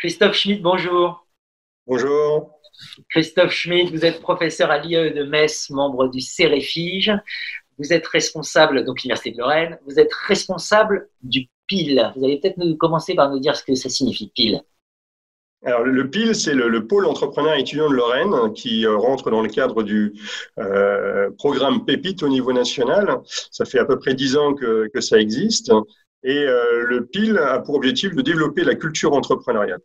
Christophe Schmitt, bonjour. Bonjour. Christophe Schmitt, vous êtes professeur à l'IE de Metz, membre du CEREFIGE. Vous êtes responsable, donc l'Université de Lorraine, vous êtes responsable du PIL. Vous allez peut-être nous commencer par nous dire ce que ça signifie, PIL. Alors, le PIL, c'est le, pôle entrepreneur étudiant de Lorraine qui euh, rentre dans le cadre du euh, programme PEPIT au niveau national. Ça fait à peu près dix ans que, que ça existe. Et euh, le PIL a pour objectif de développer la culture entrepreneuriale.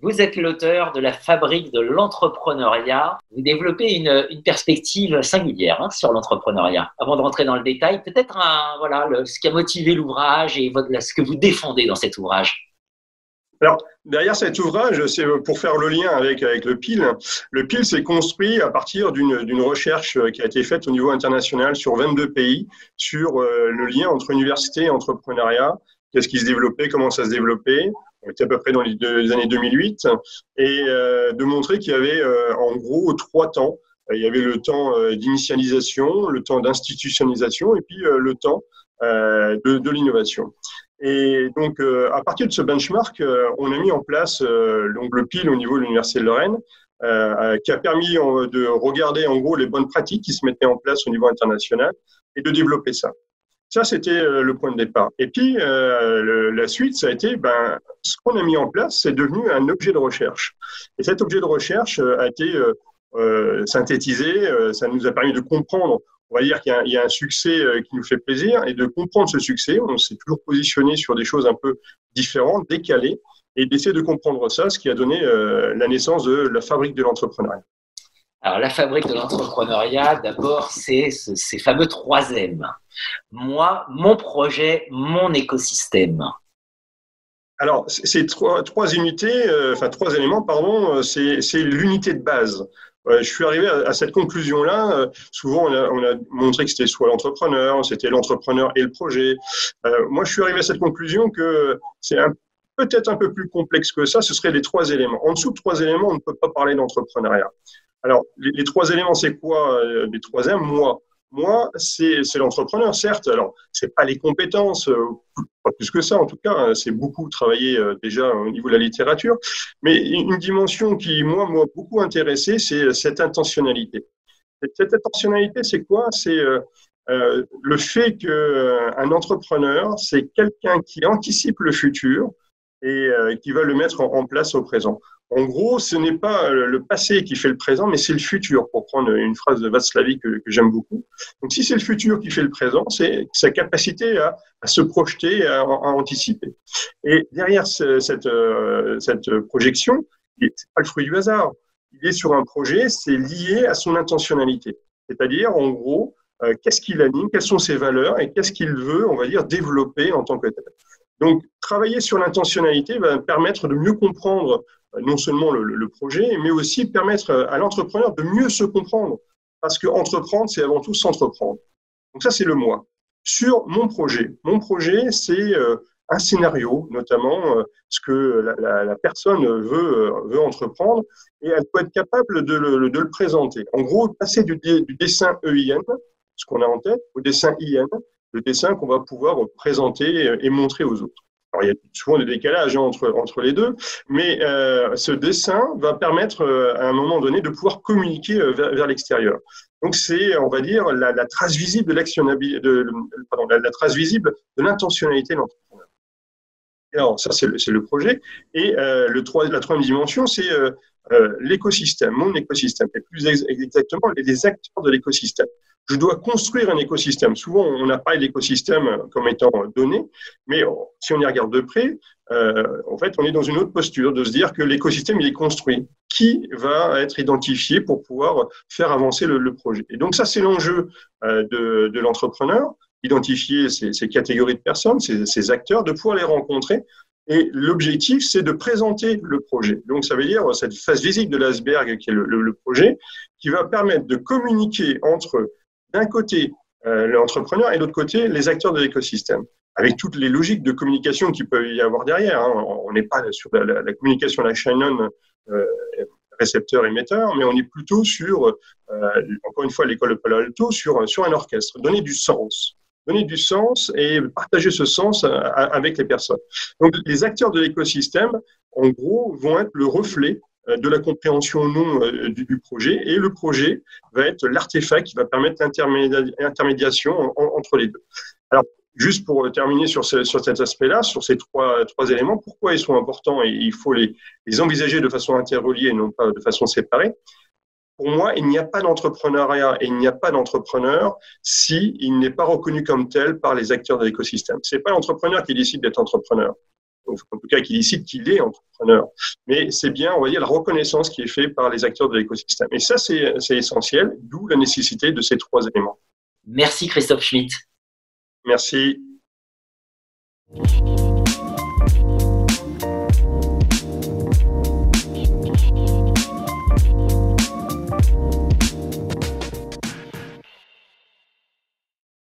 Vous êtes l'auteur de la fabrique de l'entrepreneuriat. Vous développez une, perspective singulière hein, sur l'entrepreneuriat. Avant de rentrer dans le détail, peut-être voilà, ce qui a motivé l'ouvrage et ce que vous défendez dans cet ouvrage. Alors, derrière cet ouvrage, c'est pour faire le lien avec, avec le PIL. Le PIL s'est construit à partir d'une recherche qui a été faite au niveau international sur 22 pays sur euh, le lien entre université et entrepreneuriat. Qu'est-ce qui se développait, comment ça se développait? On était à peu près dans les, années 2008. Et euh, de montrer qu'il y avait euh, en gros trois temps. Il y avait le temps d'initialisation, le temps d'institutionnalisation et puis le temps de, de l'innovation. Et donc, euh, à partir de ce benchmark, euh, on a mis en place euh, donc le PIL au niveau de l'Université de Lorraine, qui a permis de regarder en gros les bonnes pratiques qui se mettaient en place au niveau international et de développer ça. Ça, c'était le point de départ. Et puis, la suite, ça a été, ben, ce qu'on a mis en place, c'est devenu un objet de recherche. Et cet objet de recherche a été synthétisé, ça nous a permis de comprendre on va dire qu'il y, a un succès euh, qui nous fait plaisir et de comprendre ce succès, on s'est toujours positionné sur des choses un peu différentes, décalées, et d'essayer de comprendre ça, ce qui a donné euh, la naissance de la fabrique de l'entrepreneuriat. Alors, la fabrique de l'entrepreneuriat, d'abord, c'est ces fameux trois M. Moi, mon projet, mon écosystème. Alors, ces trois, trois unités, euh, enfin trois éléments, pardon, c'est l'unité de base je suis arrivé à, cette conclusion-là. Euh, souvent, on a, on a, montré que c'était soit l'entrepreneur, c'était l'entrepreneur et le projet. Euh, moi, je suis arrivé à cette conclusion que c'est peut-être un peu plus complexe que ça. Ce serait les trois éléments. En dessous de trois éléments, on ne peut pas parler d'entrepreneuriat. Alors, les, les, trois éléments, c'est quoi euh, Les trois M, moi. Moi, c'est l'entrepreneur, certes. Alors, c'est pas les compétences, euh, pas plus que ça en tout cas. Hein. C'est beaucoup travaillé euh, déjà au niveau de la littérature. Mais une dimension qui, moi, m'a beaucoup intéressé, c'est cette intentionnalité. Cette intentionnalité, c'est quoi? C'est euh, le fait qu'un entrepreneur, c'est quelqu'un qui anticipe le futur et qui va le mettre en place au présent. En gros, ce n'est pas le passé qui fait le présent, mais c'est le futur, pour prendre une phrase de Václavic que, j'aime beaucoup. Donc, si c'est le futur qui fait le présent, c'est sa capacité à, se projeter, à, anticiper. Et derrière cette, euh, cette projection, ce n'est pas le fruit du hasard. Il est sur un projet, c'est lié à son intentionnalité. C'est-à-dire, en gros, euh, qu'est-ce qui l'anime, quelles sont ses valeurs et qu'est-ce qu'il veut, on va dire, développer en tant que tel. Donc, travailler sur l'intentionnalité va permettre de mieux comprendre euh, non seulement le, projet, mais aussi permettre euh, à l'entrepreneur de mieux se comprendre. Parce que entreprendre, c'est avant tout s'entreprendre. Donc ça, c'est le moi. Sur mon projet, mon projet, c'est euh, un scénario, notamment ce que la, personne veut, veut entreprendre, et elle doit être capable de le, de le présenter. En gros, passer du, du dessin EIN, ce qu'on a en tête, au dessin IN, le dessin qu'on va pouvoir présenter et montrer aux autres. Alors, il y a souvent des décalages hein, entre, entre les deux, mais euh, ce dessin va permettre euh, à un moment donné de pouvoir communiquer euh, vers, l'extérieur. Donc, c'est, on va dire, la, trace visible de l'actionnabilité, de, la, trace visible de l'intentionnalité de l'entrepreneur. Alors, ça, c'est le, le, projet. Et le 3, la troisième dimension, c'est l'écosystème, mon écosystème, et plus exactement les acteurs de l'écosystème je dois construire un écosystème. Souvent, on a parlé d'écosystème comme étant donné, mais si on y regarde de près, euh, en fait, on est dans une autre posture de se dire que l'écosystème, il est construit. Qui va être identifié pour pouvoir faire avancer le, projet? Et donc, ça, c'est l'enjeu euh, de, de l'entrepreneur, identifier ces, ces, catégories de personnes, ces, ces acteurs, de pouvoir les rencontrer et l'objectif, c'est de présenter le projet. Donc, ça veut dire cette phase visible de l'iceberg qui est le, le, projet, qui va permettre de communiquer entre d'un côté euh, l'entrepreneur et de l'autre côté les acteurs de l'écosystème, avec toutes les logiques de communication qu'il peut y avoir derrière. Hein. On n'est pas sur la, la, communication à la Shannon euh, récepteur-émetteur, mais on est plutôt sur, euh, encore une fois, l'école de Palo Alto, sur, sur un orchestre, donner du sens donner du sens et partager ce sens avec les personnes. Donc, les acteurs de l'écosystème en gros, vont être le reflet de la compréhension ou non euh, du, projet, et le projet va être l'artefact qui va permettre l'intermédiation entre les deux. Alors, juste pour terminer sur, sur cet aspect-là, sur ces trois, trois éléments, pourquoi ils sont importants et il faut les, les envisager de façon interreliée et non pas de façon séparée pour moi, il n'y a pas d'entrepreneuriat et il n'y a pas d'entrepreneur si il n'est pas reconnu comme tel par les acteurs de l'écosystème. C'est pas l'entrepreneur qui décide d'être entrepreneur. En tout cas, qui décide qu'il est entrepreneur. Mais c'est bien, on va dire, la reconnaissance qui est faite par les acteurs de l'écosystème. Et ça, c'est essentiel, d'où la nécessité de ces trois éléments. Merci Christophe Schmitt. Merci.